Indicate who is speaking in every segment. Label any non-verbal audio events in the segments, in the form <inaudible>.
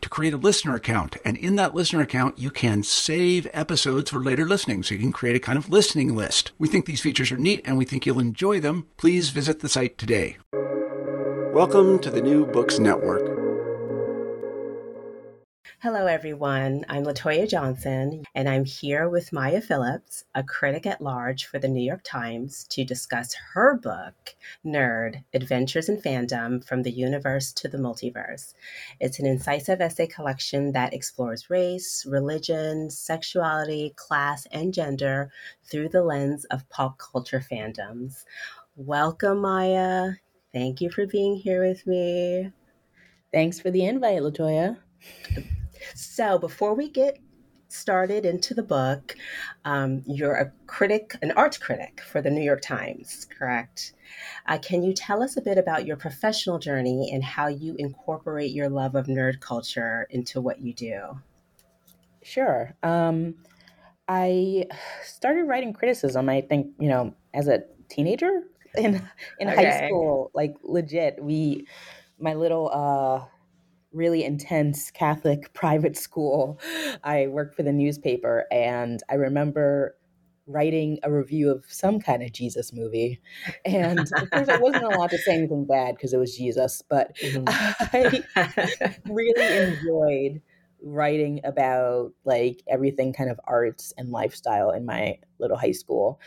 Speaker 1: to create a listener account. And in that listener account, you can save episodes for later listening. So you can create a kind of listening list. We think these features are neat and we think you'll enjoy them. Please visit the site today. Welcome to the New Books Network.
Speaker 2: Hello, everyone. I'm Latoya Johnson, and I'm here with Maya Phillips, a critic at large for the New York Times, to discuss her book, Nerd Adventures in Fandom From the Universe to the Multiverse. It's an incisive essay collection that explores race, religion, sexuality, class, and gender through the lens of pop culture fandoms. Welcome, Maya. Thank you for being here with me.
Speaker 3: Thanks for the invite, Latoya. <laughs>
Speaker 2: So, before we get started into the book, um, you're a critic, an art critic for the New York Times, correct? Uh, can you tell us a bit about your professional journey and how you incorporate your love of nerd culture into what you do?
Speaker 3: Sure. Um, I started writing criticism, I think, you know, as a teenager in in okay. high school, like legit. We my little uh really intense Catholic <laughs> private school. I worked for the newspaper and I remember writing a review of some kind of Jesus movie. And of course, I wasn't allowed to say anything bad because it was Jesus, but mm-hmm. <laughs> I really enjoyed writing about like everything kind of arts and lifestyle in my little high school.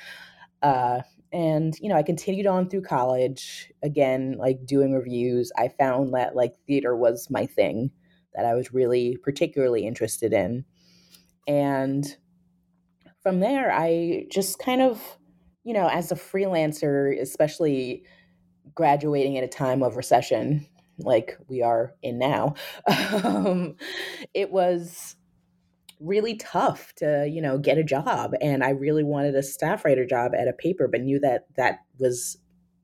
Speaker 3: Uh, and you know i continued on through college again like doing reviews. I found that like theater was my thing that i was really particularly interested in and from there i just kind of you know as a freelancer especially graduating at a time of recession like we are in now <laughs> um, it was really tough to you know get a job and i really wanted a staff writer job at a paper but knew that that was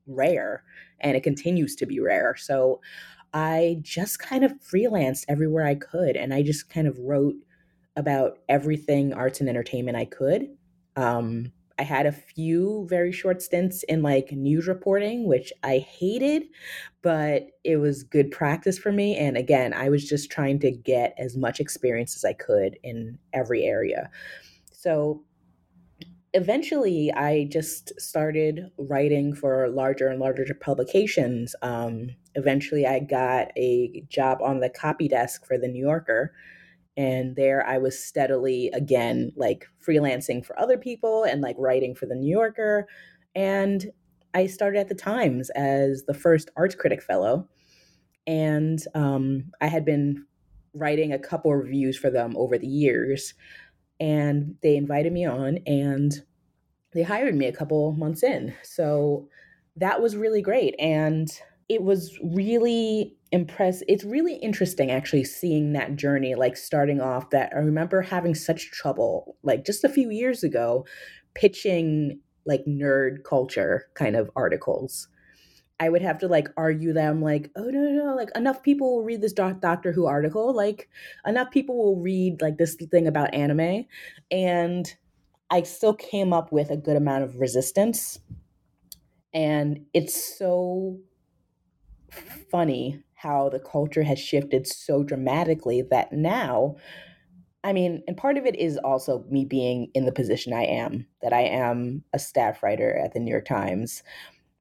Speaker 3: rare and it continues to be rare. So i just kind of freelanced everywhere i could and i just kind of wrote about everything arts and entertainment i could um, I had a few very short stints in like news reporting, which I hated, but it was good practice for me. And again, I was just trying to get as much experience as I could in every area. So eventually, I just started writing for larger and larger publications. Um, eventually, I got a job on the copy desk for the New Yorker and there i was steadily again like freelancing for other people and like writing for the new yorker and i started at the times as the first arts critic fellow and um, i had been writing a couple reviews for them over the years and they invited me on and they hired me a couple months in so that was really great and it was really impressed. It's really interesting actually seeing that journey, like starting off that I remember having such trouble, like just a few years ago, pitching like nerd culture kind of articles. I would have to like argue them like, oh no, no, no, like enough people will read this Doctor Who article, like enough people will read like this thing about anime. And I still came up with a good amount of resistance. And it's so funny how the culture has shifted so dramatically that now I mean, and part of it is also me being in the position I am, that I am a staff writer at the New York Times,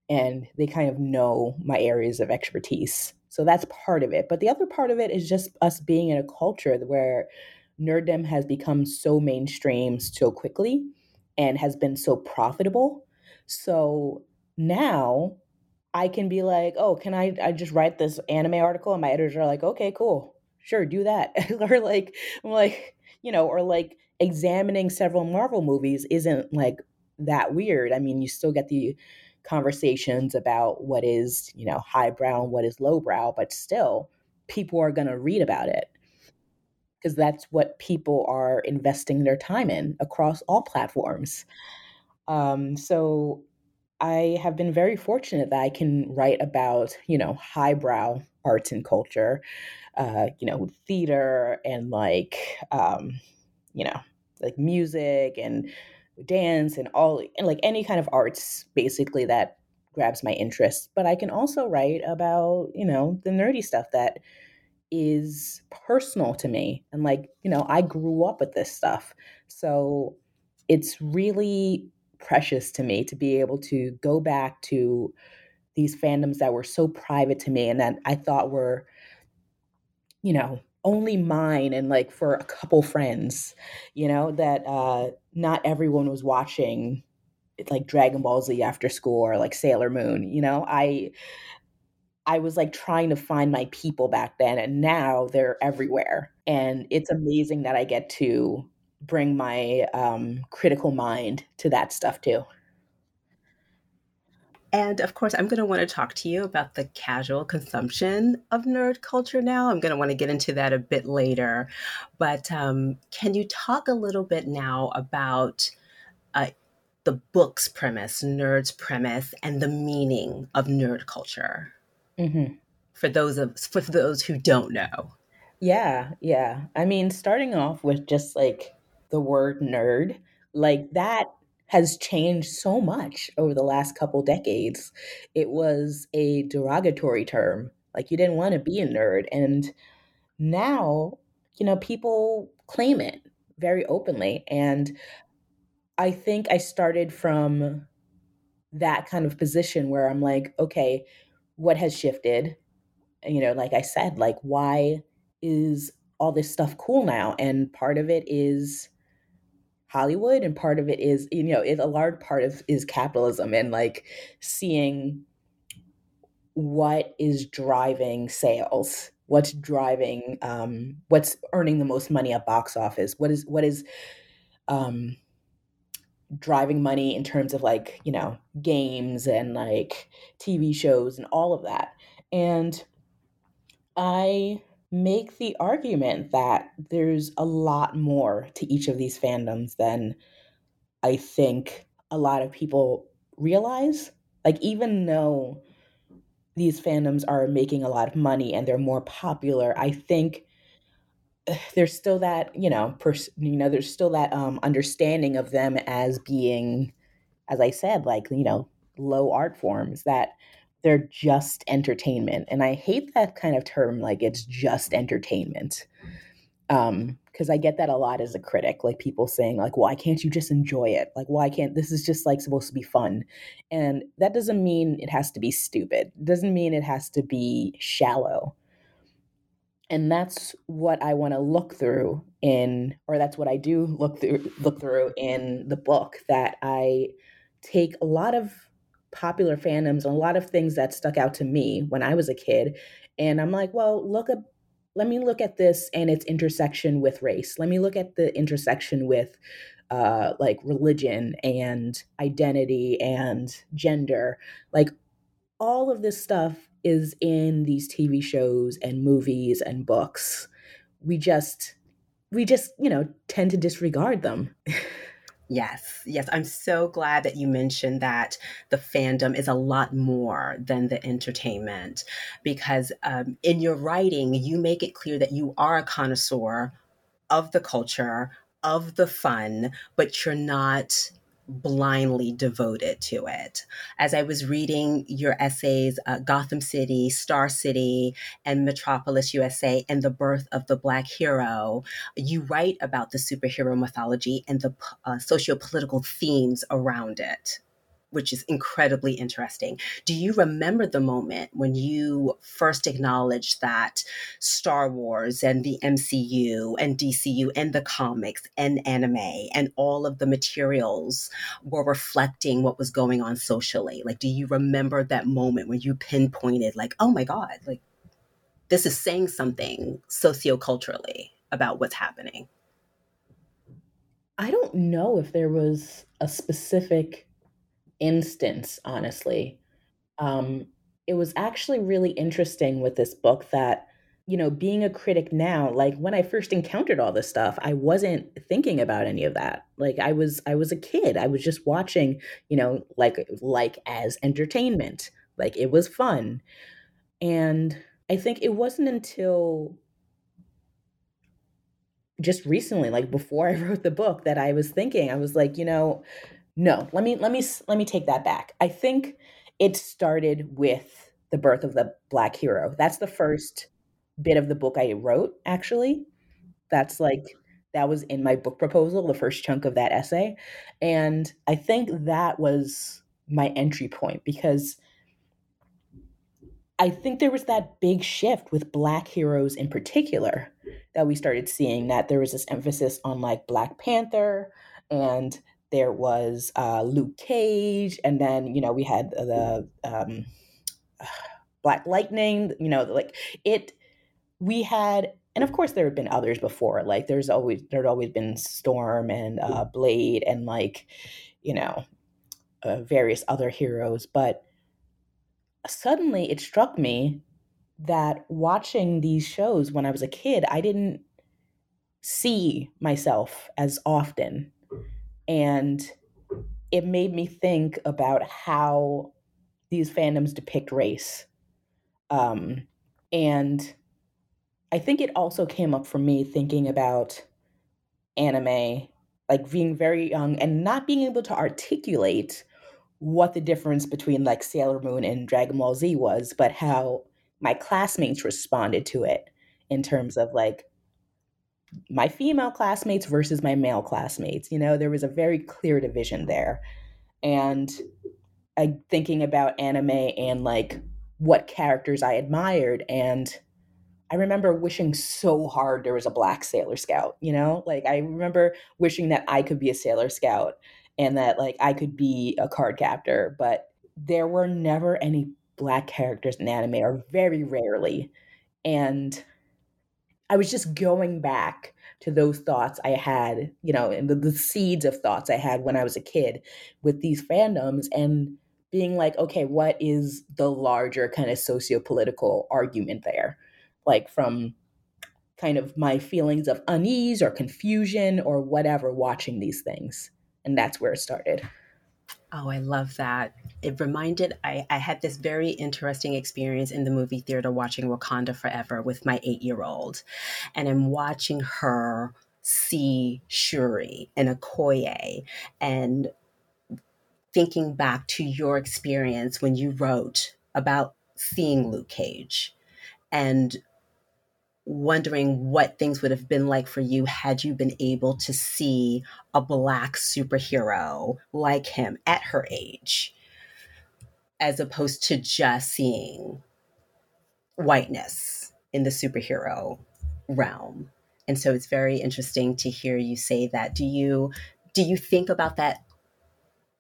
Speaker 3: and they kind of know my areas of expertise. So that's part of it. But the other part of it is just us being in a culture where nerddom has become so mainstream so quickly and has been so profitable. So now I can be like, oh, can I, I just write this anime article? And my editors are like, okay, cool. Sure, do that. <laughs> or like, I'm like, you know, or like examining several Marvel movies isn't like that weird. I mean, you still get the conversations about what is, you know, highbrow and what is lowbrow, but still people are going to read about it because that's what people are investing their time in across all platforms. Um, so I have been very fortunate that I can write about, you know, highbrow arts and culture, uh, you know, theater and like, um, you know, like music and dance and all, and like any kind of arts basically that grabs my interest. But I can also write about, you know, the nerdy stuff that is personal to me. And like, you know, I grew up with this stuff. So it's really precious to me to be able to go back to these fandoms that were so private to me and that I thought were, you know, only mine and like for a couple friends, you know, that uh, not everyone was watching like Dragon Ball Z after school or like Sailor Moon, you know. I I was like trying to find my people back then and now they're everywhere. And it's amazing that I get to bring my um, critical mind to that stuff too.
Speaker 2: And of course, I'm going to want to talk to you about the casual consumption of nerd culture now. I'm going to want to get into that a bit later. But um, can you talk a little bit now about uh, the book's premise, nerd's premise, and the meaning of nerd culture? Mm-hmm. For those of for those who don't know.
Speaker 3: Yeah, yeah. I mean, starting off with just like the word nerd, like that has changed so much over the last couple decades. It was a derogatory term. Like you didn't want to be a nerd. And now, you know, people claim it very openly. And I think I started from that kind of position where I'm like, okay, what has shifted? You know, like I said, like why is all this stuff cool now? And part of it is Hollywood, and part of it is, you know, it, a large part of is capitalism and like seeing what is driving sales what's driving um, what's earning the most money at box office what is what is um, driving money in terms of like you know games and like tv shows and all of that. And i make the argument that there's a lot more to each of these fandoms than I think a lot of people realize. Like, even though these fandoms are making a lot of money and they're more popular, I think there's still that you know pers- you know there's still that um understanding of them as being as i said like you know low art forms that they're just entertainment. And I hate that kind of term, like it's just entertainment. Um, because I get that a lot as a critic, like people saying, like, why can't you just enjoy it? Like, why can't this is just like supposed to be fun? And that doesn't mean it has to be stupid. It doesn't mean it has to be shallow. And that's what I want to look through in, or that's what I do look through look through in the book, that I take a lot of popular fandoms and a lot of things that stuck out to me when I was a kid. And I'm like, well, look at let me look at this and its intersection with race. Let me look at the intersection with uh, like religion and identity and gender. Like all of this stuff is in these TV shows and movies and books. We just we just, you know, tend to disregard them. <laughs>
Speaker 2: Yes, yes. I'm so glad that you mentioned that the fandom is a lot more than the entertainment because um, in your writing, you make it clear that you are a connoisseur of the culture, of the fun, but you're not blindly devoted to it. As I was reading your essays, uh, Gotham City, Star City, and Metropolis USA, and the birth of the Black hero, you write about the superhero mythology and the uh, socio political themes around it which is incredibly interesting. Do you remember the moment when you first acknowledged that Star Wars and the MCU and DCU and the comics and anime and all of the materials were reflecting what was going on socially? Like, do you remember that moment when you pinpointed, like, oh my God, like, this is saying something socioculturally about what's happening?
Speaker 3: I don't know if there was a specific instance, honestly. Um, it was actually really interesting with this book that, you know, being a critic now, like when I first encountered all this stuff, I wasn't thinking about any of that. Like I was I was a kid. I was just watching, you know, like like as entertainment. Like it was fun. And I think it wasn't until just recently, like before <laughs> I wrote the book, that I was thinking, I was like, you know, no, let me let me let me take that back. I think it started with the birth of the black hero. That's the first bit of the book I wrote actually. That's like that was in my book proposal, the first chunk of that essay. And I think that was my entry point because I think there was that big shift with black heroes in particular that we started seeing that there was this emphasis on like Black Panther and there was uh, Luke Cage, and then you know we had the um, <sighs> Black Lightning. You know, like it. We had, and of course there had been others before. Like there's always there'd always been Storm and uh, Blade, and like you know uh, various other heroes. But suddenly it struck me that watching these shows when I was a kid, I didn't see myself as often and it made me think about how these fandoms depict race. Um, and I think it also came up for me thinking about anime, like being very young and not being able to articulate what the difference between like Sailor Moon and Dragon Ball Z was, but how my classmates responded to it in terms of like my female classmates versus my male classmates. You know, there was a very clear division there. And I thinking about anime and like what characters I admired and I remember wishing so hard there was a black Sailor Scout, you know? Like I remember wishing that I could be a Sailor Scout and that like I could be a card captor, but there were never any black characters in anime or very rarely. And I was just going back to those thoughts I had, you know, and the, the seeds of thoughts I had when I was a kid with these fandoms and being like, okay, what is the larger kind of socio-political argument there? Like from kind of my feelings of unease or confusion or whatever watching these things. And that's where it started.
Speaker 2: Oh, I love that. It reminded I, I had this very interesting experience in the movie theater watching Wakanda Forever with my eight year old. And I'm watching her see Shuri and Okoye and thinking back to your experience when you wrote about seeing Luke Cage and wondering what things would have been like for you had you been able to see a black superhero like him at her age, as opposed to just seeing whiteness in the superhero realm. And so it's very interesting to hear you say that. Do you do you think about that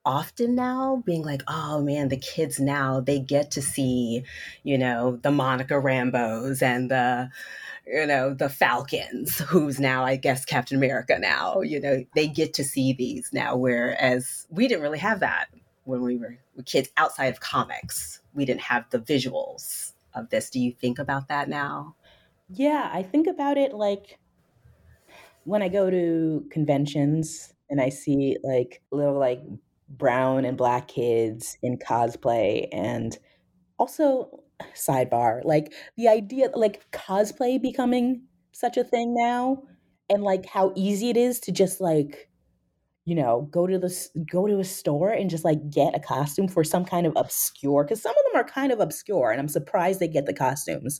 Speaker 2: often now being like oh man the kids now they get to see you know the monica Rambeaus and the you know, the Falcons, who's now, I guess, Captain America now. You know, they get to see these now, whereas we didn't really have that when we were kids outside of comics. We didn't have the visuals of this. Do you think about that now?
Speaker 3: Yeah, I think about it like when I go to conventions and I see like little like brown and black kids in cosplay and also sidebar like the idea like cosplay becoming such a thing now and like how easy it is to just like you know, go to the go to a store and just like get a costume for some kind of obscure because some of them are kind of obscure, and I'm surprised they get the costumes.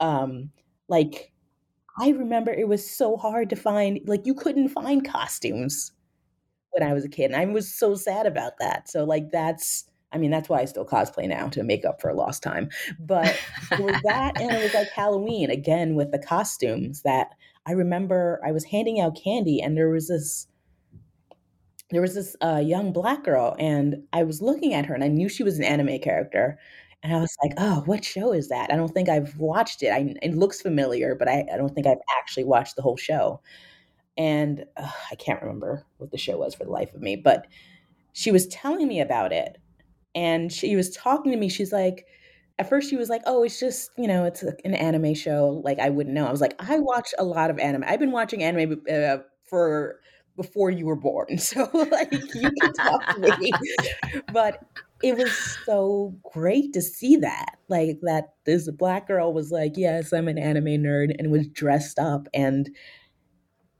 Speaker 3: Um, like I remember it was so hard to find, like you couldn't find costumes when I was a kid, and I was so sad about that. So like that's. I mean, that's why I still cosplay now to make up for lost time. But it was that, and it was like Halloween again with the costumes that I remember I was handing out candy, and there was this there was this uh, young black girl, and I was looking at her, and I knew she was an anime character. And I was like, oh, what show is that? I don't think I've watched it. I, it looks familiar, but I, I don't think I've actually watched the whole show. And uh, I can't remember what the show was for the life of me, but she was telling me about it. And she was talking to me. She's like, at first she was like, oh, it's just, you know, it's an anime show. Like, I wouldn't know. I was like, I watch a lot of anime. I've been watching anime uh, for before you were born. <laughs> So like you can talk to me. but it was so great to see that. Like that this black girl was like, Yes, I'm an anime nerd and was dressed up and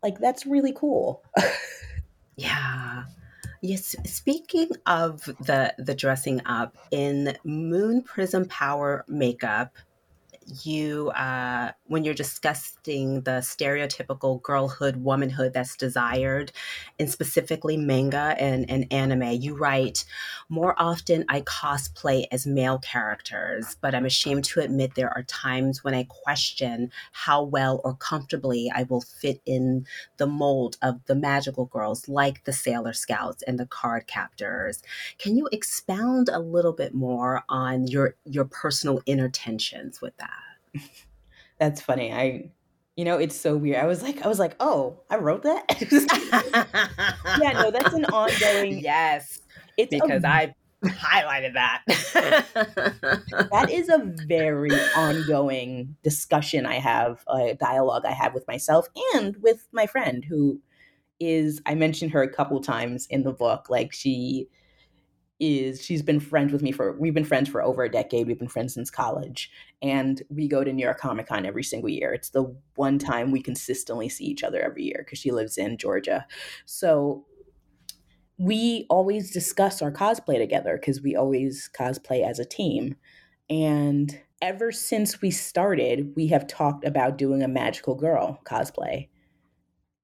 Speaker 3: like that's really cool. <laughs>
Speaker 2: yeah. Yes, speaking of the the dressing up in Moon Prism Power makeup, you uh, when you're discussing the stereotypical girlhood womanhood that's desired in specifically manga and, and anime you write more often i cosplay as male characters but i'm ashamed to admit there are times when i question how well or comfortably i will fit in the mold of the magical girls like the sailor scouts and the card captors. Can you expound a little bit more on your your personal inner tensions with that <laughs>
Speaker 3: that's funny. I you know, it's so weird. I was like, I was like, oh, I wrote that. <laughs> yeah, no, that's an ongoing.
Speaker 2: Yes, it's because a, I highlighted that. <laughs>
Speaker 3: that is a very ongoing discussion I have, a dialogue I have with myself and with my friend who is. I mentioned her a couple times in the book. Like she is she's been friends with me for we've been friends for over a decade. We've been friends since college. And we go to new york comic con every single year. It's the one time we consistently see each other every year because she lives in georgia. So we always discuss our cosplay together because we always cosplay as a team. And ever since we started we have talked about doing a magical girl cosplay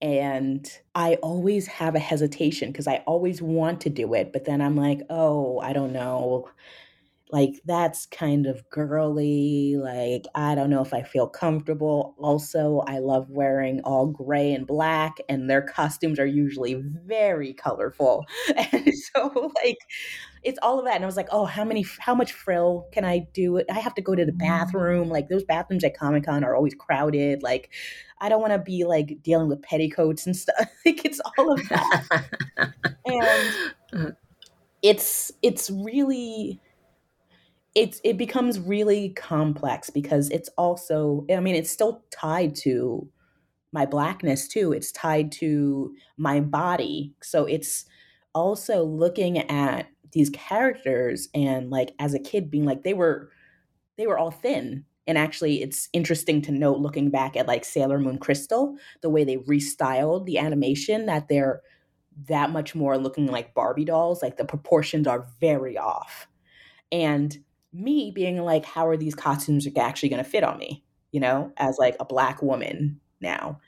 Speaker 3: and I always have a hesitation because I always want to do it, but then I'm like, oh, I don't know. Like, that's kind of girly. Like, I don't know if I feel comfortable. Also, I love wearing all gray and black, and their costumes are usually very colorful. <laughs> And so, like, it's all of that. And I was like, oh, how many, how much frill can I do? I have to go to the bathroom. Like, those bathrooms at Comic Con are always crowded. Like, I don't want to be like dealing with petticoats and stuff. <laughs> like it's all of that. <laughs> and it's it's really it's it becomes really complex because it's also I mean it's still tied to my blackness too. It's tied to my body. So it's also looking at these characters and like as a kid being like they were they were all thin and actually, it's interesting to note looking back at like Sailor Moon Crystal, the way they restyled the animation, that they're that much more looking like Barbie dolls. Like the proportions are very off. And me being like, how are these costumes actually going to fit on me, you know, as like a black woman now?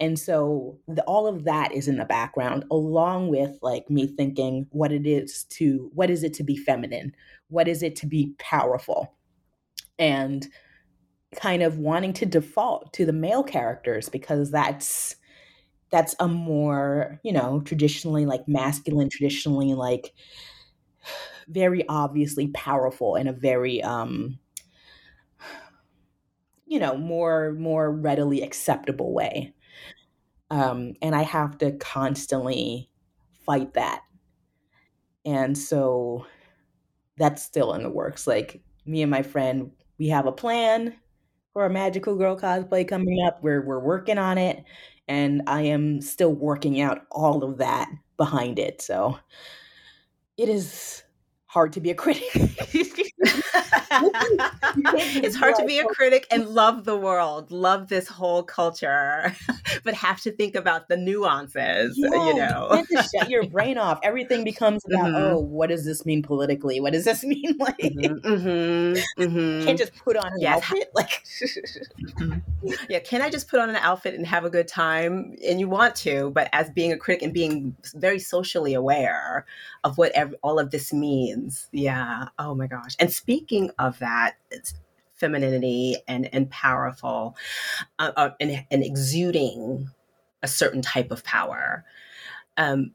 Speaker 3: And so the, all of that is in the background, along with like me thinking what it is to, what is it to be feminine? What is it to be powerful? And kind of wanting to default to the male characters because that's that's a more you know traditionally like masculine traditionally like <sighs> very obviously powerful in a very um <sighs> you know more more readily acceptable way um and i have to constantly fight that and so that's still in the works like me and my friend we have a plan for a magical girl cosplay coming up. We're we're working on it, and I am still working out all of that behind it. So it is hard to be a critic. <laughs> <laughs>
Speaker 2: it's hard to be a critic and love the world, love this whole culture, <laughs> but have to think about the nuances, yeah, you know.
Speaker 3: You shut your brain off. Everything becomes <laughs> about, mm-hmm. oh, what does this mean politically? What does this mean like? Mm-hmm, mm-hmm, mm-hmm. Can't just put on an yes. outfit like
Speaker 2: Yeah, can I just put on an outfit and have a good time? And you want to, but as being a critic and being very socially aware of what every, all of this means. Yeah. Oh my gosh. And speaking of that, femininity and and powerful, uh, uh, and, and exuding a certain type of power. Um,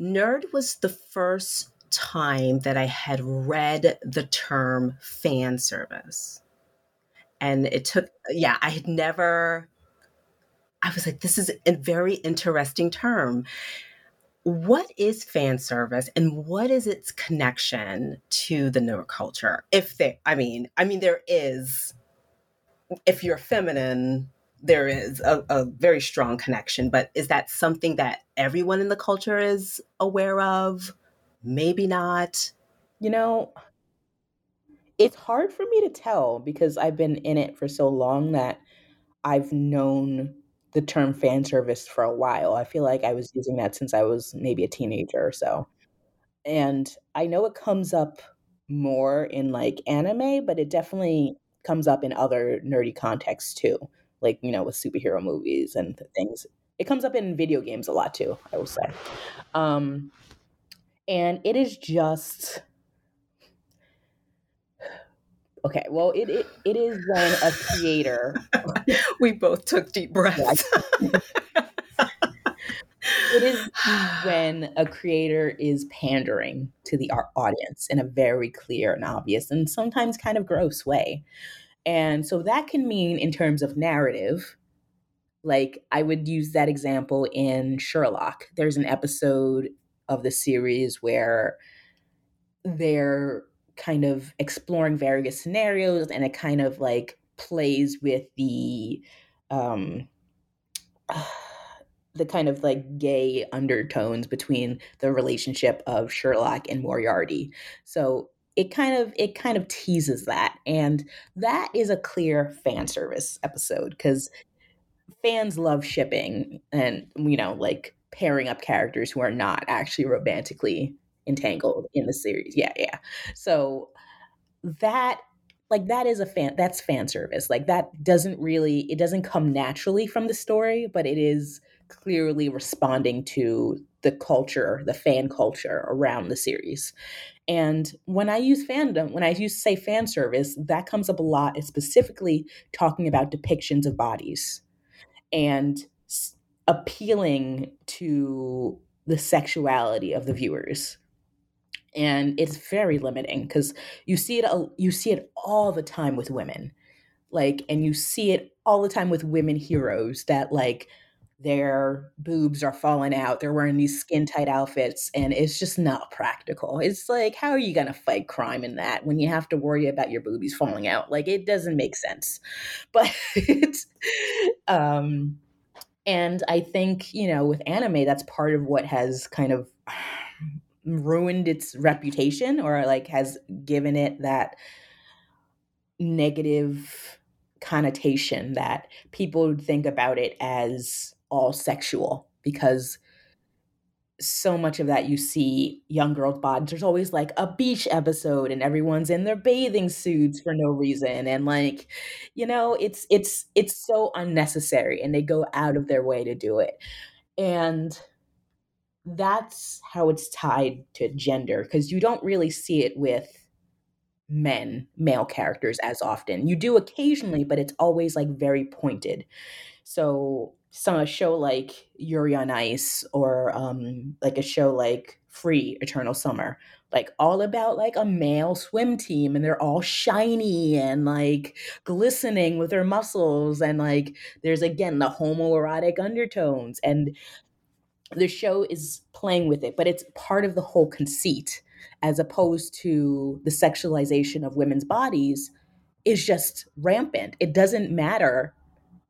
Speaker 2: Nerd was the first time that I had read the term fan service. And it took, yeah, I had never, I was like, this is a very interesting term what is fan service and what is its connection to the nerd culture? If they i mean i mean there is if you're feminine there is a, a, very strong connection but is that something that everyone in the culture is aware of? Maybe not.
Speaker 3: You know it's hard for me to tell because i've been in it for so long that i've known the term fan service for a while. I feel like I was using that since I was maybe a teenager or so. And I know it comes up more in like anime, but it definitely comes up in other nerdy contexts too, like, you know, with superhero movies and things. It comes up in video games a lot too, I will say. Um, and it is just Okay, well, it it, it is when a creator. <laughs>
Speaker 2: we both took deep breaths. <laughs>
Speaker 3: it is when a creator is pandering to the audience in a very clear and obvious and sometimes kind of gross way. And so that can mean, in terms of narrative, like I would use that example in Sherlock. There's an episode of the series where they're kind of exploring various scenarios and it kind of like plays with the um <sighs> the kind of like gay undertones between the relationship of Sherlock and Moriarty. So it kind of it kind of teases that and that is a clear fan service episode because fans love shipping and you know like pairing up characters who are not actually romantically entangled in the series. Yeah, yeah. So that like that is a fan that's fan service. Like that doesn't really it doesn't come naturally from the story, but it is clearly responding to the culture, the fan culture around the series. And when I use fandom, when I use say fan service, that comes up a lot, is specifically talking about depictions of bodies and appealing to the sexuality of the viewers and it's very limiting because you see it you see it all the time with women like and you see it all the time with women heroes that like their boobs are falling out they're wearing these skin tight outfits and it's just not practical. It's like how are you going to fight crime in that when you have to worry about your boobies falling out? Like it doesn't make sense. <laughs> But um and i think you know with anime that's part of what has kind of ruined its reputation or like has given it that negative connotation that people think about it as all sexual because so much of that you see young girls' bodies. There's always like a beach episode and everyone's in their bathing suits for no reason. And like, you know, it's it's it's so unnecessary and they go out of their way to do it. And that's how it's tied to gender because you don't really see it with men, male characters as often. You do occasionally, but it's always like very pointed. So some a show like Yuri on Ice or um like a show like Free Eternal Summer, like all about like a male swim team and they're all shiny and like glistening with their muscles and like there's again the homoerotic undertones and the show is playing with it, but it's part of the whole conceit, as opposed to the sexualization of women's bodies is just rampant. It doesn't matter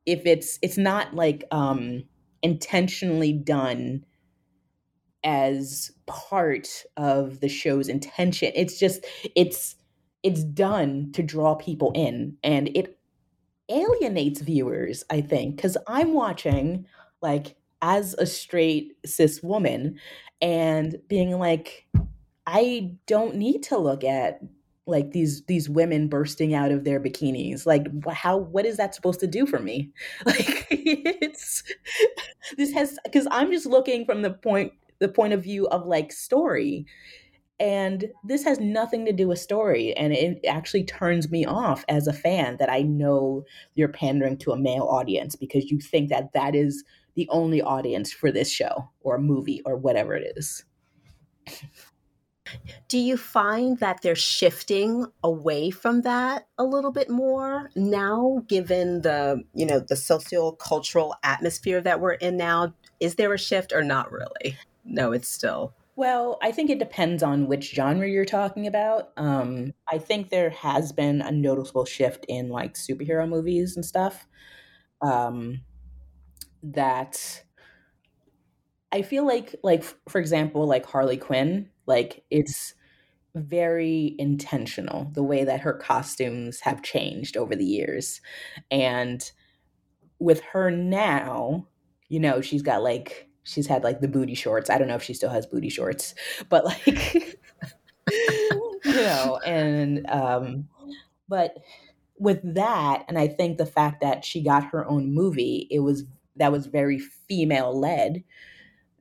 Speaker 3: if it's it's not like um intentionally done as part of the show's intention. It's just it's it's done to draw people in and it alienates viewers, I think, because I'm watching like as a straight cis woman and being like, I don't need to look at like these these women bursting out of their bikinis. Like how what is that supposed to do for me? <laughs> Like it's this has because i'm just looking from the point the point of view of like story. And this has nothing to do with story. And it actually turns me off as a fan that i know you're pandering to a male audience because you think that that is the only audience for this show or movie or whatever it is.
Speaker 2: Do you find that they're shifting away from that a little bit more now given the you know the socio-cultural atmosphere that we're in now? Is there a shift or not really? No it's still.
Speaker 3: Well i think it depends on which genre you're talking about. Um, i think there has been a noticeable shift in like superhero movies and stuff. Um, that i feel like like for example like harley quinn like it's very intentional the way that her costumes have changed over the years. And with her now, you know, she's got like she's had like the booty shorts. I don't know if she still has booty shorts, but like <laughs> you know, and um but with that and I think the fact that she got her own movie, it was that was very female led.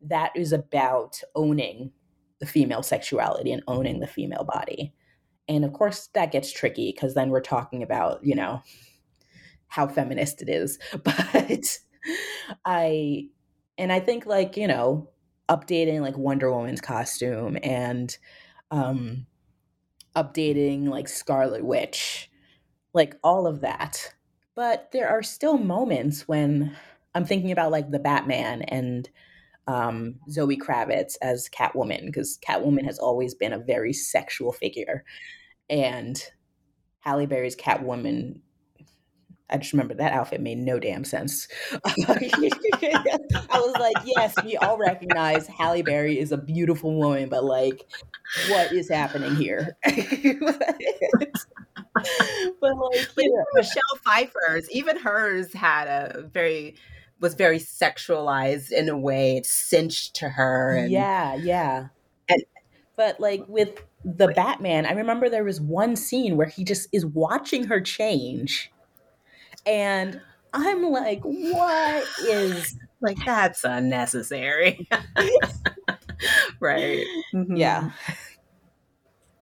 Speaker 3: That is about owning the female sexuality and owning the female body. And of course, that gets tricky because then we're talking about, you know, how feminist it is. <laughs> But I, and I think like, you know, updating like Wonder Woman's costume and um, updating like Scarlet Witch, like all of that. But there are still moments when I'm thinking about like the Batman and um, Zoe Kravitz as Catwoman because Catwoman has always been a very sexual figure, and Halle Berry's Catwoman. I just remember that outfit made no damn sense. <laughs> I was like, yes, we all recognize Halle Berry is a beautiful woman, but like, what is happening here? <laughs> but
Speaker 2: like, Michelle Pfeiffer's, even hers had a very was very sexualized in a way. It cinched to her.
Speaker 3: And, yeah, yeah. And but like with the Batman, I remember there was one scene where he just is watching her change. And I'm like, what is <laughs>
Speaker 2: like that's unnecessary. <laughs> right. <laughs>
Speaker 3: Mm-hmm. Yeah.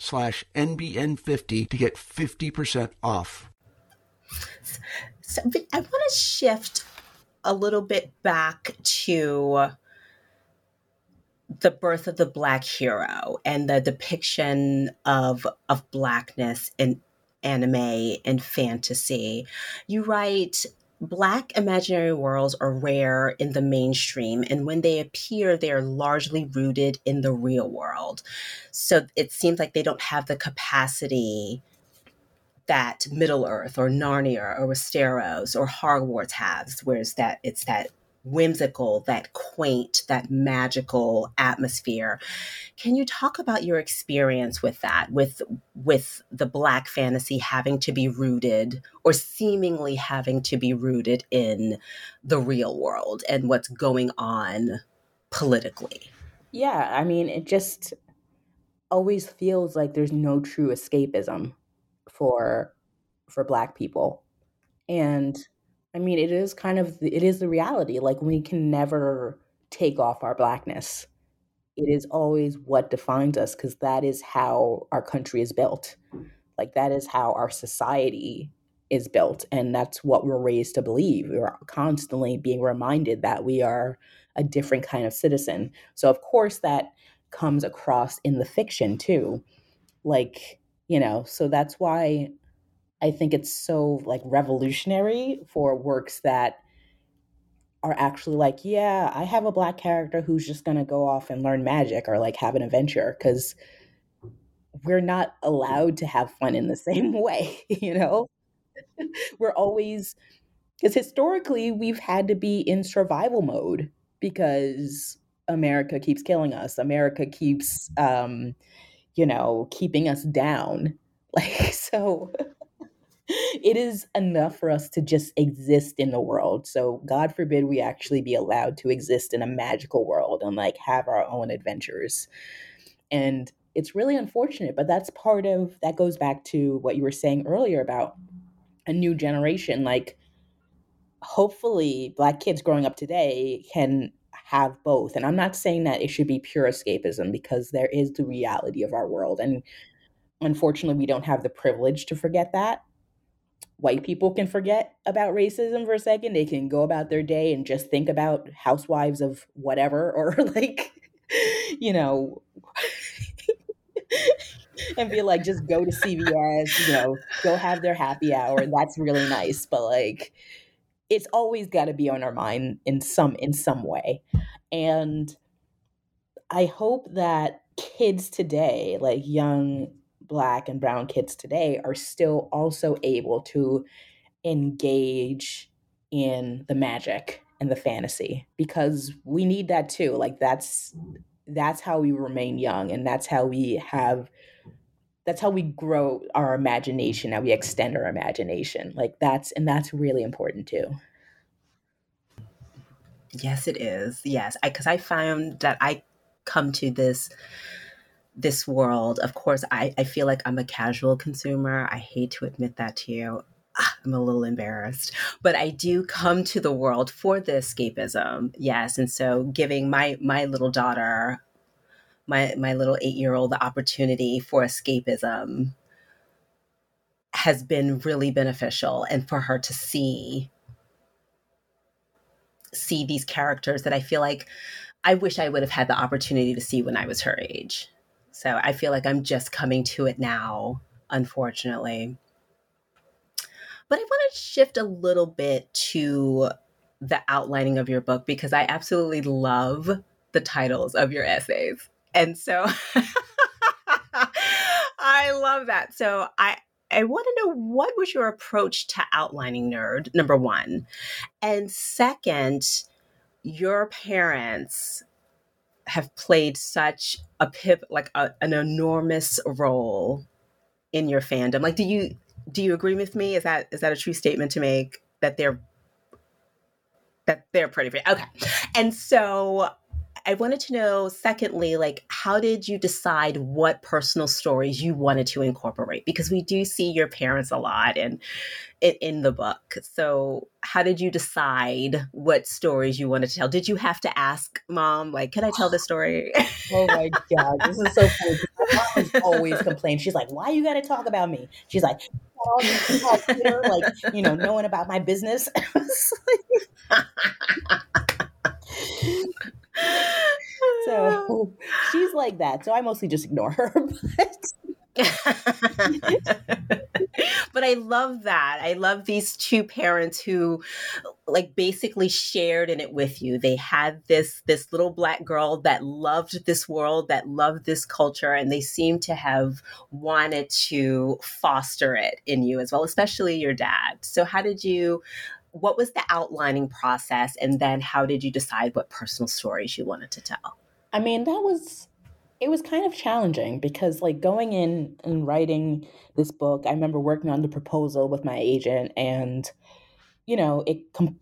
Speaker 1: slash NBN50 to get 50% off.
Speaker 2: So I want to shift a little bit back to the birth of the black hero and the depiction of of blackness in anime and fantasy. You write Black imaginary worlds are rare in the mainstream, and when they appear, they are largely rooted in the real world. So it seems like they don't have the capacity that Middle Earth or Narnia or Westeros or Hogwarts has, whereas that it's that whimsical, that quaint, that magical atmosphere. Can you talk about your experience with that, with with the black fantasy having to be rooted or seemingly having to be rooted in the real world and what's going on politically?
Speaker 3: Yeah, I mean, it just always feels like there's no true escapism for for black people. And I mean, it is kind of it is the reality. Like we can never take off our blackness. It is always what defines us because that is how our country is built. Like that is how our society is built and that's what we're raised to believe. We're constantly being reminded that we are a different kind of citizen. So of course that comes across in the fiction too. Like, you know, so that's why I think it's so like revolutionary for works that are actually like, yeah, I have a black character who's just going to go off and learn magic or like have an adventure cuz we're not allowed to have fun in the <laughs> same way, you know? <laughs> we're always because historically we've had to be in survival mode because America keeps killing us. America keeps um you know, keeping us down. <laughs> Like so it is enough for us to just exist in the world. So God forbid we actually be allowed to exist in a magical world and like have our own adventures. And it's really unfortunate, but that's part of that goes back to what you were saying earlier about a new generation like hopefully black kids growing up today can have both. And I'm not saying that it should be pure escapism because there is the reality of our world and unfortunately we don't have the privilege to forget that white people can forget about racism for a second. They can go about their day and just think about housewives of whatever <laughs> or like, you know, and be like, just go to CVS, you know, go have their happy hour. That's really nice. But like, it's always got to be on our mind in some in some way. And I hope that kids today, like young black and brown kids today are still also able to engage in the magic and the fantasy because we need that too like that's that's how we remain young and that's how we have that's how we grow our imagination how we extend our imagination like that's and that's really important too.
Speaker 2: Yes it is. Yes I because I, I found that i come to this this world. Of course, I, I feel like I'm a casual consumer. I hate to admit that to you. Ah, I'm a little embarrassed, but I do come to the world for the escapism. Yes, and so giving my my little daughter, my my little eight year old, the opportunity for escapism has been really beneficial, and for her to see see these characters that I feel like I wish I would have had the opportunity to see when I was her age. So I feel like I'm just coming to it now, unfortunately. But I want to shift a little bit to the outlining of your book because I absolutely love the titles of your essays. And so <laughs> I love that. So I I want to know what was your approach to outlining nerd number 1. And second, your parents have played such a pip like a, an enormous role in your fandom. Like, do you do you agree with me? Is that is that a true statement to make that they're that they're pretty Okay, and so I wanted to know, secondly, like, how did you decide what personal stories you wanted to incorporate? Because we do see your parents a lot and in, in the book. So, how did you decide what stories you wanted to tell? Did you have to ask mom, like, can I tell this story?
Speaker 3: oh my God, this is so funny. <laughs> My mom always complains. She's like, why you got to talk about me? She's like, like, you know, knowing about my business. <laughs> <laughs> so <laughs> she's like that. So I mostly just ignore her. <laughs>
Speaker 2: but but I love that. I love these two parents who like basically shared in it with you. They had this this little black girl that loved this world, that loved this culture and they seem to have wanted to foster it in you as well, especially your dad. So how did you what was the outlining process and then how did you decide what personal stories you wanted to tell?
Speaker 3: I mean that was it was kind of challenging because like going in and writing this book i remember working on the proposal with my agent and you know it com-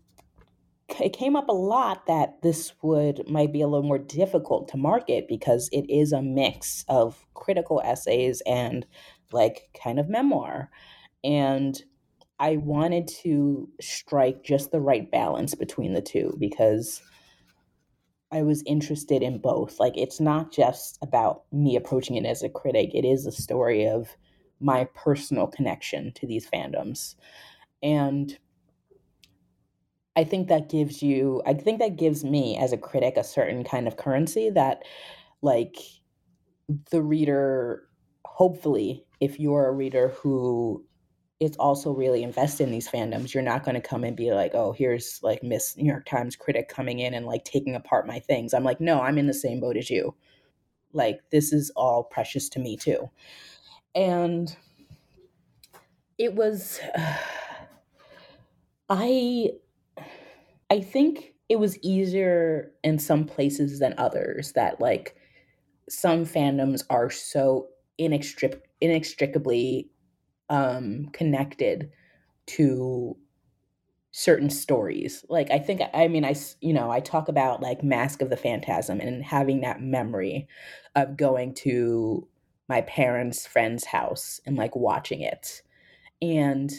Speaker 3: it came up a lot that this would might be a little more difficult to market because it is a mix of critical essays and like kind of memoir. And I wanted to strike just the right balance between the two because I was interested in both. Like, it's not just about me approaching it as a critic, it is a story of my personal connection to these fandoms. And I think that gives you, I think that gives me as a critic a certain kind of currency that, like, the reader, hopefully, if you're a reader who is also really invested in these fandoms, you're not going to come and be like, oh, here's like Miss New York Times critic coming in and like taking apart my things. I'm like, no, I'm in the same boat as you. Like, this is all precious to me too. And it was, uh, <sighs> I, I think it was easier in some places than others that like some fandoms are so inextric- inextricably um, connected to certain stories. Like I think I mean I you know, I talk about like Mask of the Phantasm and having that memory of going to my parents' friend's house and like watching it. And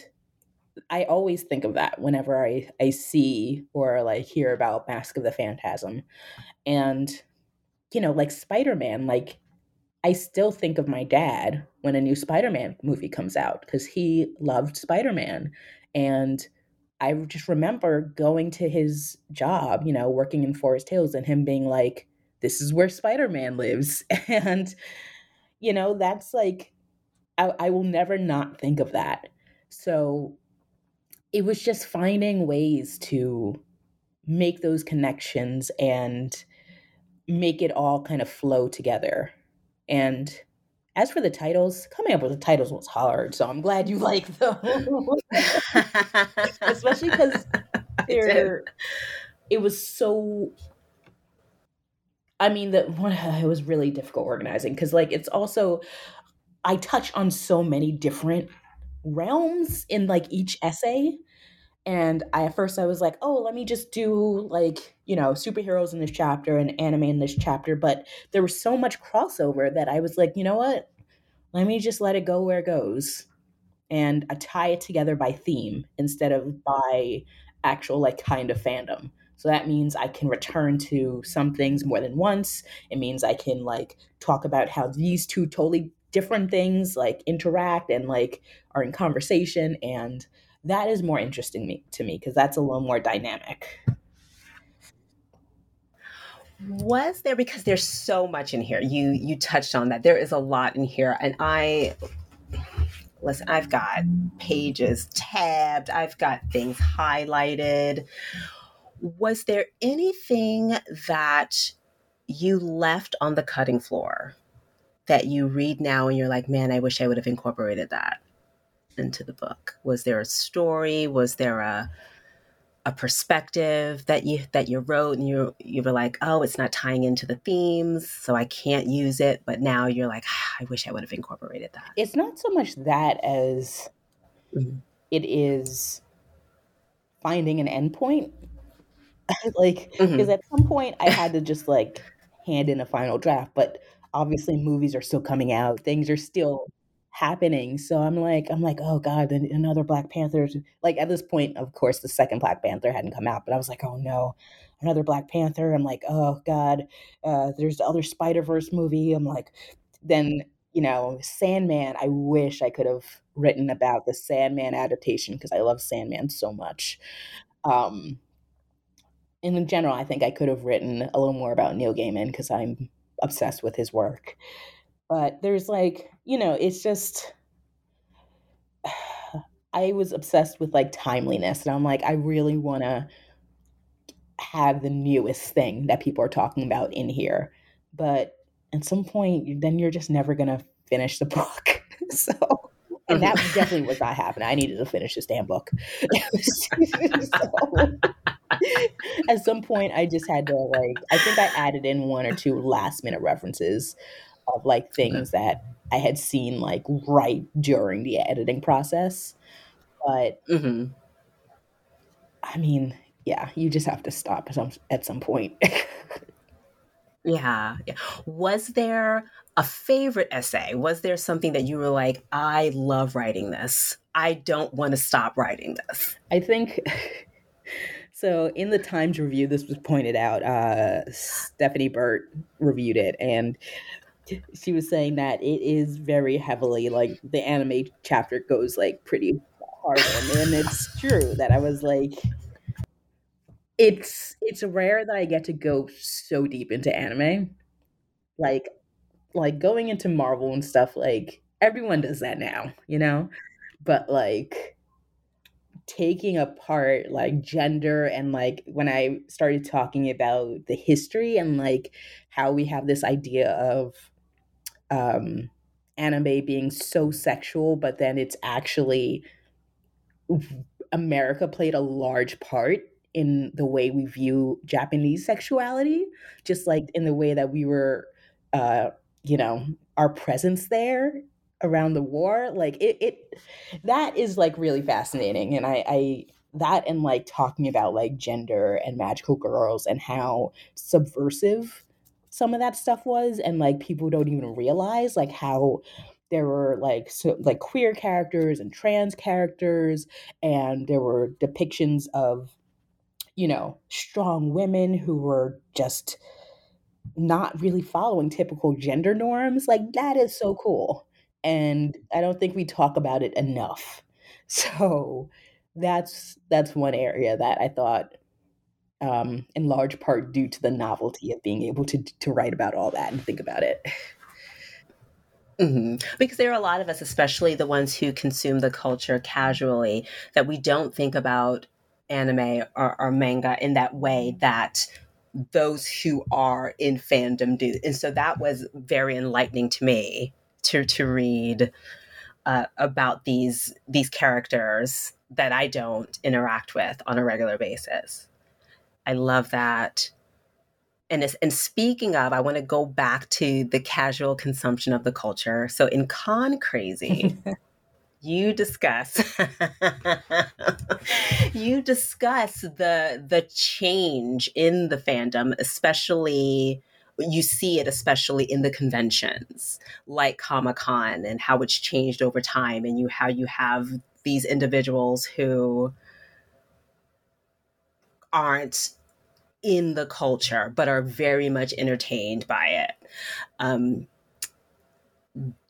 Speaker 3: I always think of that whenever I I see or like hear about Mask of the Phantasm. And you know, like Spider-Man like I still think of my dad when a new Spider Man movie comes out because he loved Spider Man. And I just remember going to his job, you know, working in Forest Hills and him being like, this is where Spider Man lives. <laughs> And, you know, that's like, I, I will never not think of that. So it was just finding ways to make those connections and make it all kind of flow together and as for the titles, coming up with the titles was hard. So I'm glad you <laughs> like them, <laughs> especially because they're. It was so. I mean, that one <laughs> it was really difficult organizing because, like, it's also I touch on so many different realms in like each essay and I, at first I was like, oh, let me just do like, you know, superheroes in this chapter and anime in this chapter. But there was so much crossover that I was like, you know what? Let me just let it go where it goes. And I tie it together by theme instead of by actual like kind of fandom. So that means I can return to some things more than once. It means I can like talk about how these two totally different things like interact and like are in conversation and that is more interesting me, to me because that's a little more dynamic
Speaker 2: was there because there's so much in here you you touched on that there is a lot in here and i listen i've got pages tabbed i've got things highlighted was there anything that you left on the cutting floor that you read now and you're like man i wish i would have incorporated that into the book? Was there a story? Was there a a perspective that you that you wrote and you you were like, oh, it's not tying into the themes, so I can't use it. But now you're like, ah, I wish I would have incorporated that.
Speaker 3: It's not so much that as mm-hmm. it is finding an endpoint. <laughs> like because mm-hmm. at some point I had to just like hand in a final draft, but obviously movies are still coming out. Things are still happening. So I'm like, I'm like, oh God, another Black Panther. Like at this point, of course, the second Black Panther hadn't come out, but I was like, oh no, another Black Panther. I'm like, oh God, uh, there's the other Spider Verse movie. I'm like, then you know, Sandman. I wish I could have written about the Sandman adaptation because I love Sandman so much. Um, in general, I think I could have written a little more about Neil Gaiman because I'm obsessed with his work. But there's like, you know, it's just <sighs> I was obsessed with like timeliness and I'm like I really want to have the newest thing that people are talking about in here. But at some point then you're just never going to finish the <laughs> book. so and that <laughs> definitely was not happening. I needed to finish this damn book. <laughs> so, at some point, I just had to like. I think I added in one or two last minute references of like things that I had seen like right during the editing process. But mm-hmm. I mean, yeah, you just have to stop at some, at some point. <laughs>
Speaker 2: yeah, yeah. Was there a favorite essay? Was there something that you were like, I love writing this? I don't want to stop writing this.
Speaker 3: I think <laughs> so. In the Times review, this was pointed out. Uh, Stephanie Burt reviewed it, and she was saying that it is very heavily like the anime chapter goes like pretty hard, and it's true that I was like it's it's rare that I get to go so deep into anime. Like like going into Marvel and stuff like everyone does that now, you know? But like taking apart like gender and like when I started talking about the history and like how we have this idea of um anime being so sexual but then it's actually America played a large part in the way we view Japanese sexuality, just like in the way that we were, uh, you know, our presence there around the war. Like it, it that is like really fascinating, and I, I that and like talking about like gender and magical girls and how subversive some of that stuff was, and like people don't even realize like how there were like so like queer characters and trans characters and there were depictions of you know, strong women who were just not really following typical gender norms. Like that is so cool. And I don't think we talk about it enough. <laughs> So that's that's one area that I thought um, in large part due to the novelty of being able to to write about all that and think about it.
Speaker 2: Mm-hmm. Because there are a lot of us, especially the ones who consume the culture casually, that we don't think about anime or, or manga in that way that those who are in fandom do. And so that was very enlightening to me to to read uh, about these these characters that I don't interact with on a regular basis. I love that. And, and speaking of, I want to go back to the casual consumption of the culture. So in Con Crazy, <laughs> you discuss <laughs> you discuss the the change in the fandom especially you see it especially in the conventions like comic-con and how it's changed over time and you how you have these individuals who aren't in the culture but are very much entertained by it um,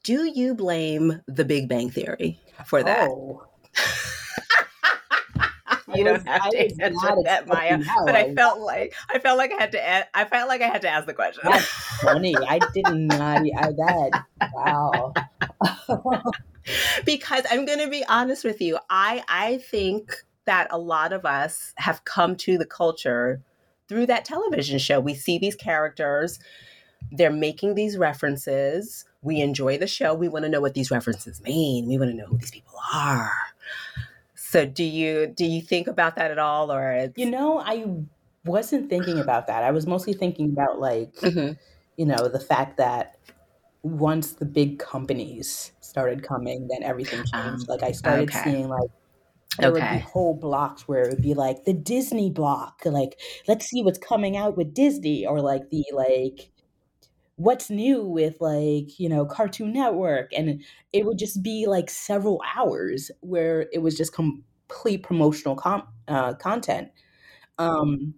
Speaker 2: do you blame the Big Bang Theory for that? Oh. <laughs> you don't have to answer that, Maya. But I felt like I felt like I had to. Add, I felt like I had to ask the question.
Speaker 3: That's funny. I did not. I that. Wow. <laughs>
Speaker 2: because I'm going to be honest with you. I I think that a lot of us have come to the culture through that television show. We see these characters. They're making these references we enjoy the show. We want to know what these references mean. We want to know who these people are. So do you do you think about that at all or
Speaker 3: it's... You know, I wasn't thinking about that. I was mostly thinking about like mm-hmm. you know, the fact that once the big companies started coming, then everything changed. Um, like I started okay. seeing like there okay. would be whole blocks where it would be like the Disney block, like let's see what's coming out with Disney, or like the like what's new with like you know cartoon network. And it would just be like several hours where it was just complete promotional com- uh, content. Um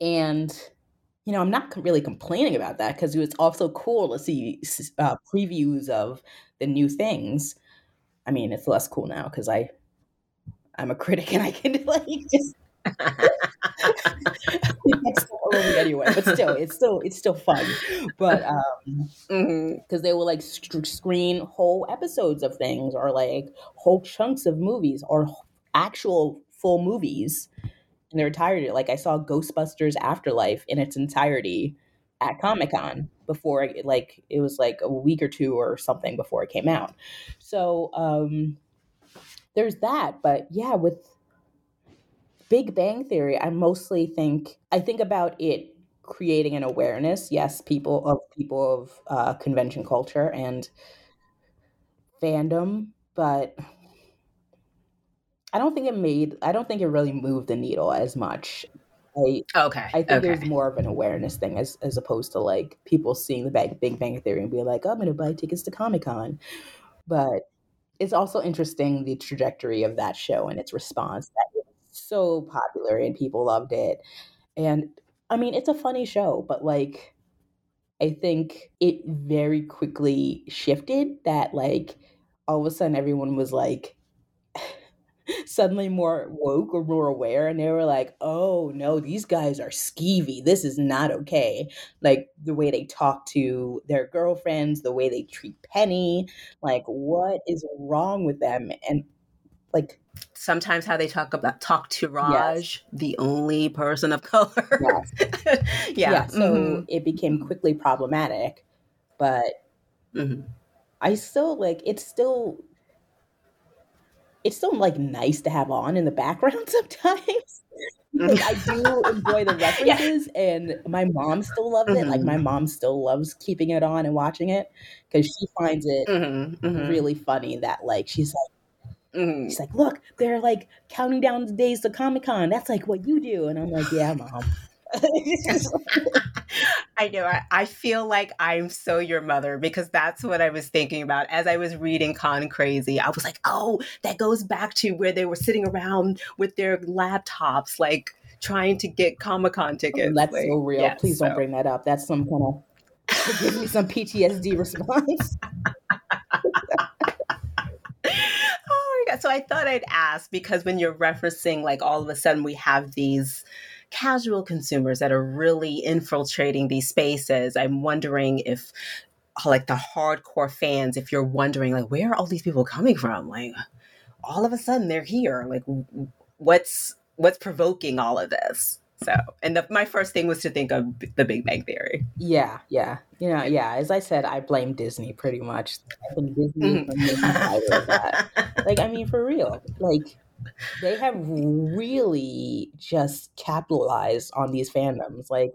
Speaker 3: and you know i'm not really complaining about that because it was also cool to see uh, previews of the new things. I mean it's less cool now because i i'm a critic and i can <laughs> like just <laughs> anyway, but still, it's still it's still fun. But um, because mm-hmm. they will like screen whole episodes of things, or like whole chunks of movies, or actual full movies in their entirety. Like I saw Ghostbusters Afterlife in its entirety at Comic Con before it, like it was like a week or two or something before it came out. So um, there's that. But yeah, with Big Bang Theory, I mostly think I think about it creating an awareness. Yes, people of people of uh, convention culture and fandom, but I don't think it made. I don't think it really moved the needle as much.
Speaker 2: I, okay.
Speaker 3: I think okay. there's more of an awareness thing as as opposed to like people seeing the Big Bang Theory and being like, oh, I'm going to buy tickets to Comic Con. But it's also interesting the trajectory of that show and its response. That was so popular and people loved it. And I mean, it's a funny show, but like, I think it very quickly shifted that, like, all of a sudden everyone was like, suddenly more woke or more aware and they were like oh no these guys are skeevy this is not okay like the way they talk to their girlfriends the way they treat penny like what is wrong with them and like
Speaker 2: sometimes how they talk about talk to Raj, yes. the only person of color. Yes. <laughs>
Speaker 3: yeah. yeah. So mm-hmm. it became quickly problematic, but mm-hmm. I still like it's still it's still like nice to have on in the background <laughs> sometimes. like, I do enjoy the <laughs> references, yeah. and my mom still loves mm-hmm. it. Like my mm-hmm. mom still loves keeping it on and watching it because she finds it mm-hmm. Mm-hmm. really funny that like she's like Mm-hmm. She's like, look, they're like counting down the days to Comic Con. That's like what you do. And I'm like, yeah, mom. <laughs>
Speaker 2: I know. I, I, feel like I'm so your mother because that's what I was thinking about as I was reading Con Crazy. I was like, oh, that goes back to where they were sitting around with their laptops, like trying to get Comic Con tickets.
Speaker 3: Oh, that's like, so real. Please don't bring that up. That's some kind of give me some PTSD <laughs> response.
Speaker 2: oh my god! So I thought I'd ask because when you're referencing, like all of a sudden we have these casual consumers that are really infiltrating these spaces. I'm wondering if like the hardcore fans, if you're wondering like where are all these people coming from? Like all of a sudden they're here. Like what's what's provoking all of this? So, and the, my first thing was to think of the Big Bang Theory.
Speaker 3: Yeah, yeah, you know, yeah. As I said, I blame Disney pretty much. I think Disney mm. Like, I mean, for real, like they have really just capitalized on these fandoms. Like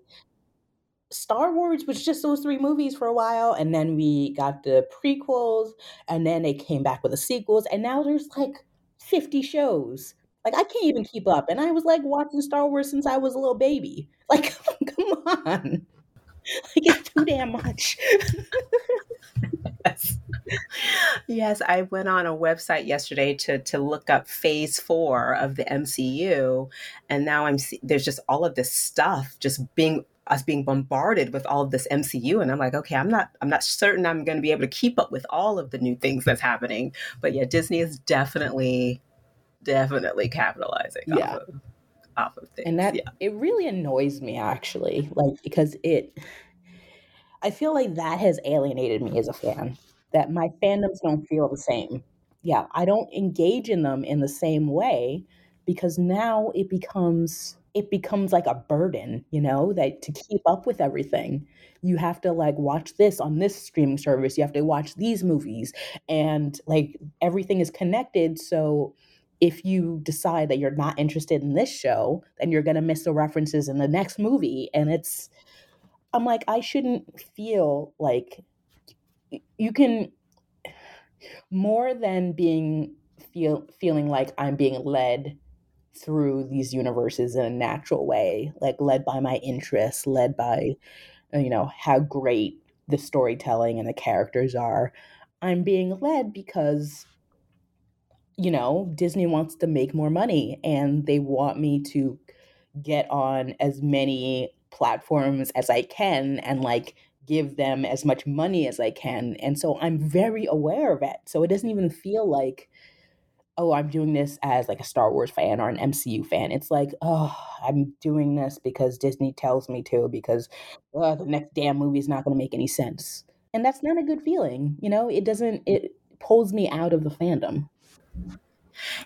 Speaker 3: Star Wars was just those three movies for a while, and then we got the prequels, and then they came back with the sequels, and now there's like 50 shows. Like I can't even keep up. And I was like watching Star Wars since I was a little baby. <laughs> Like, <laughs> come on. Like it's too damn much. <laughs>
Speaker 2: yes. yes, I went on a website yesterday to to look up phase 4 of the MCU and now I'm there's just all of this stuff just being us being bombarded with all of this MCU and I'm like okay I'm not I'm not certain I'm going to be able to keep up with all of the new things that's happening but yeah Disney is definitely definitely capitalizing yeah. off of, off of things
Speaker 3: and that
Speaker 2: yeah.
Speaker 3: it really annoys me actually like because it I feel like that has alienated me as a fan. That my fandoms don't feel the same. Yeah, I don't engage in them in the same way because now it becomes it becomes like a burden, you know, that to keep up with everything, you have to like watch this on this streaming service, you have to watch these movies and like everything is connected so if you decide that you're not interested in this show, then you're going to miss the references in the next movie and it's I'm like, I shouldn't feel like you can more than being feel feeling like I'm being led through these universes in a natural way, like led by my interests, led by uh, you know how great the storytelling and the characters are. I'm being led because you know, Disney wants to make more money and they want me to get on as many platforms as I can and like give them as much money as I can. And so I'm very aware of it. So it doesn't even feel like, oh, I'm doing this as like a Star Wars fan or an MCU fan. It's like, oh, I'm doing this because Disney tells me to, because uh, the next damn movie is not going to make any sense. And that's not a good feeling. You know, it doesn't, it pulls me out of the fandom.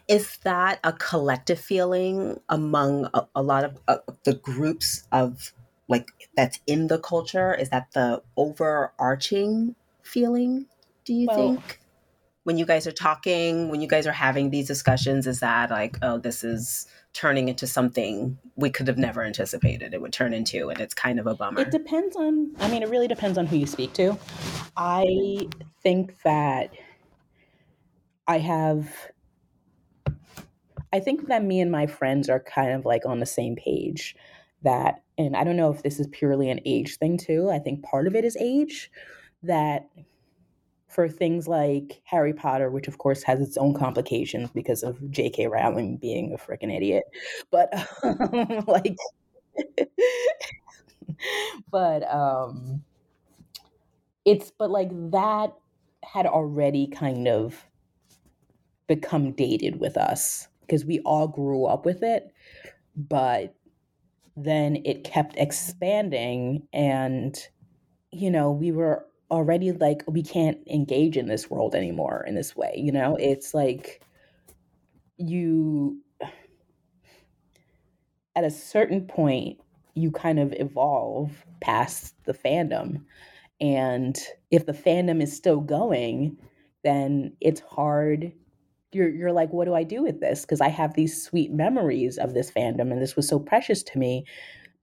Speaker 2: Is that a collective feeling among a, a lot of uh, the groups of like that's in the culture? Is that the overarching feeling? Do you well, think when you guys are talking, when you guys are having these discussions, is that like, oh, this is turning into something we could have never anticipated it would turn into, and it's kind of a bummer.
Speaker 3: It depends on. I mean, it really depends on who you speak to. I think that I have I think that me and my friends are kind of like on the same page that and I don't know if this is purely an age thing too. I think part of it is age that for things like Harry Potter, which of course has its own complications because of J.K. Rowling being a freaking idiot. But um, <laughs> like, <laughs> but um, it's but like that had already kind of become dated with us because we all grew up with it, but then it kept expanding and you know we were already like we can't engage in this world anymore in this way you know? It's like you at a certain point you kind of evolve past the fandom. And if the fandom is still going then it's hard you're you're like what do i do with this? Because i have these sweet memories of this fandom and this was so precious to me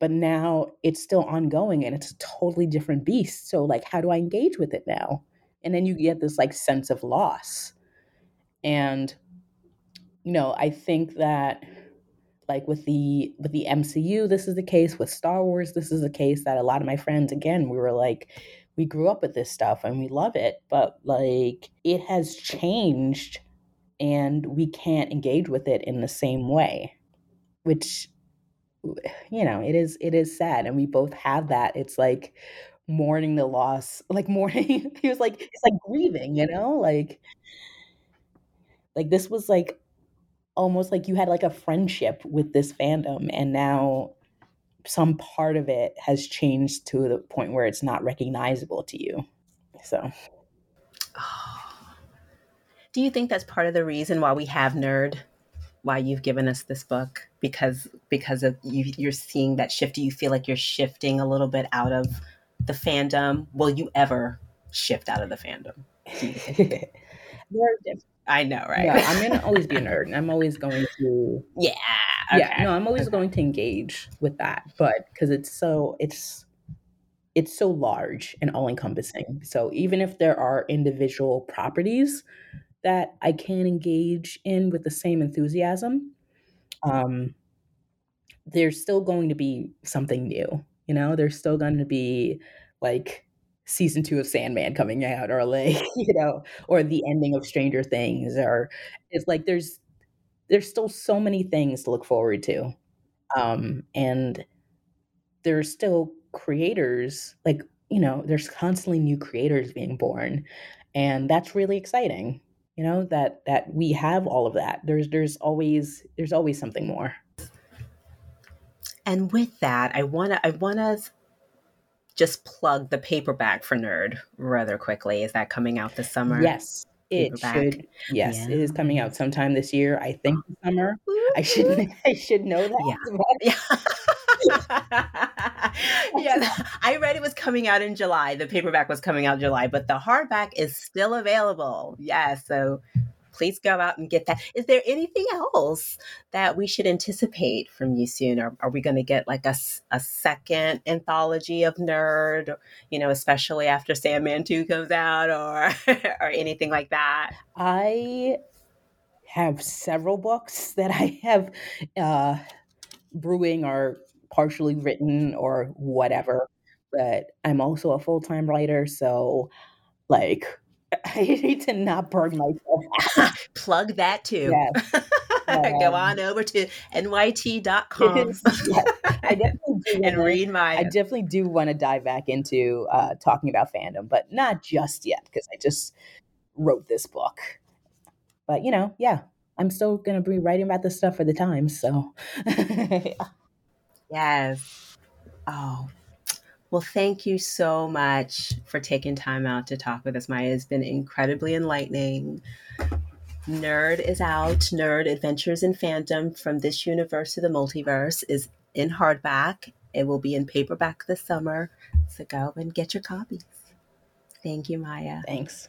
Speaker 3: but now it's still ongoing and it's a totally different beast so like how do i engage with it now? And then you get this like sense of loss. And you know i think that like with the with the mcu this is the case with star wars this is the case that a lot of my friends again we were like we grew up with this stuff and we love it but like it has changed and we can't engage with it in the same way which you know it is it is sad and we both have that. It's like mourning the loss <laughs> like mourning he was like it's like grieving you know like like this was like almost like you had like a friendship with this fandom and now some part of it has changed to the point where it's not recognizable to you so ah.
Speaker 2: Do you think that's part of the reason why we have nerd why you've given us this book because because of you you're seeing that shift do you feel like you're shifting a little bit out of the fandom will you ever shift out of the fandom <laughs> I know, right?
Speaker 3: Yeah, I'm gonna always be a nerd. And I'm always going to. <laughs>
Speaker 2: Yeah. Okay.
Speaker 3: Yeah. No, I'm always okay. going to engage with that, but because it's so it's it's so large and all encompassing. So even if there are individual properties that I can engage in with the same enthusiasm, um, there's still going to be something new. You know, there's still going to be like season two of Sandman coming out, or like <laughs> you know, or the ending of Stranger Things, or it's like there's there's still so many things to look forward to, um, and there's still creators like you know there's constantly new creators being born and that's really exciting you know that that we have all of that. There's there's always there's always something more.
Speaker 2: And with that i want to i want to just plug the paperback for nerd rather quickly. Is that coming out this summer?
Speaker 3: Yes it paperback? should yes yeah. it is coming out sometime this year i think summer. I should <laughs> i should know that.
Speaker 2: Yeah, <laughs> <laughs> <laughs> yeah. I read it was coming out in July. The paperback was coming out July, but the hardback is still available. Yeah, so please go out and get that. Is there anything else that we should anticipate from you soon? Or are we going to get like a, a second anthology of Nerd, you know, especially after Sandman 2 comes out or, <laughs> or anything like that?
Speaker 3: I have several books that I have uh, brewing or partially written or whatever. But I'm also a full time writer, so like <laughs> I need to not burn myself. <laughs>
Speaker 2: Plug that too. Yes. <laughs> Um, Go on over to nyt.com yes, I definitely do and read my.
Speaker 3: I definitely do want to dive back into uh, talking about fandom, but not just yet because I just wrote this book. But you know, yeah, I'm still gonna be writing about this stuff for the Times. So, yeah.
Speaker 2: Yes. Oh, well, thank you so much for taking time out to talk with us, Maya. It's been incredibly enlightening. Nerd is out. Nerd Adventures in Fandom from this universe to the multiverse is in hardback. It will be in paperback this summer. So go and get your copies. Thank you, Maya.
Speaker 3: Thanks.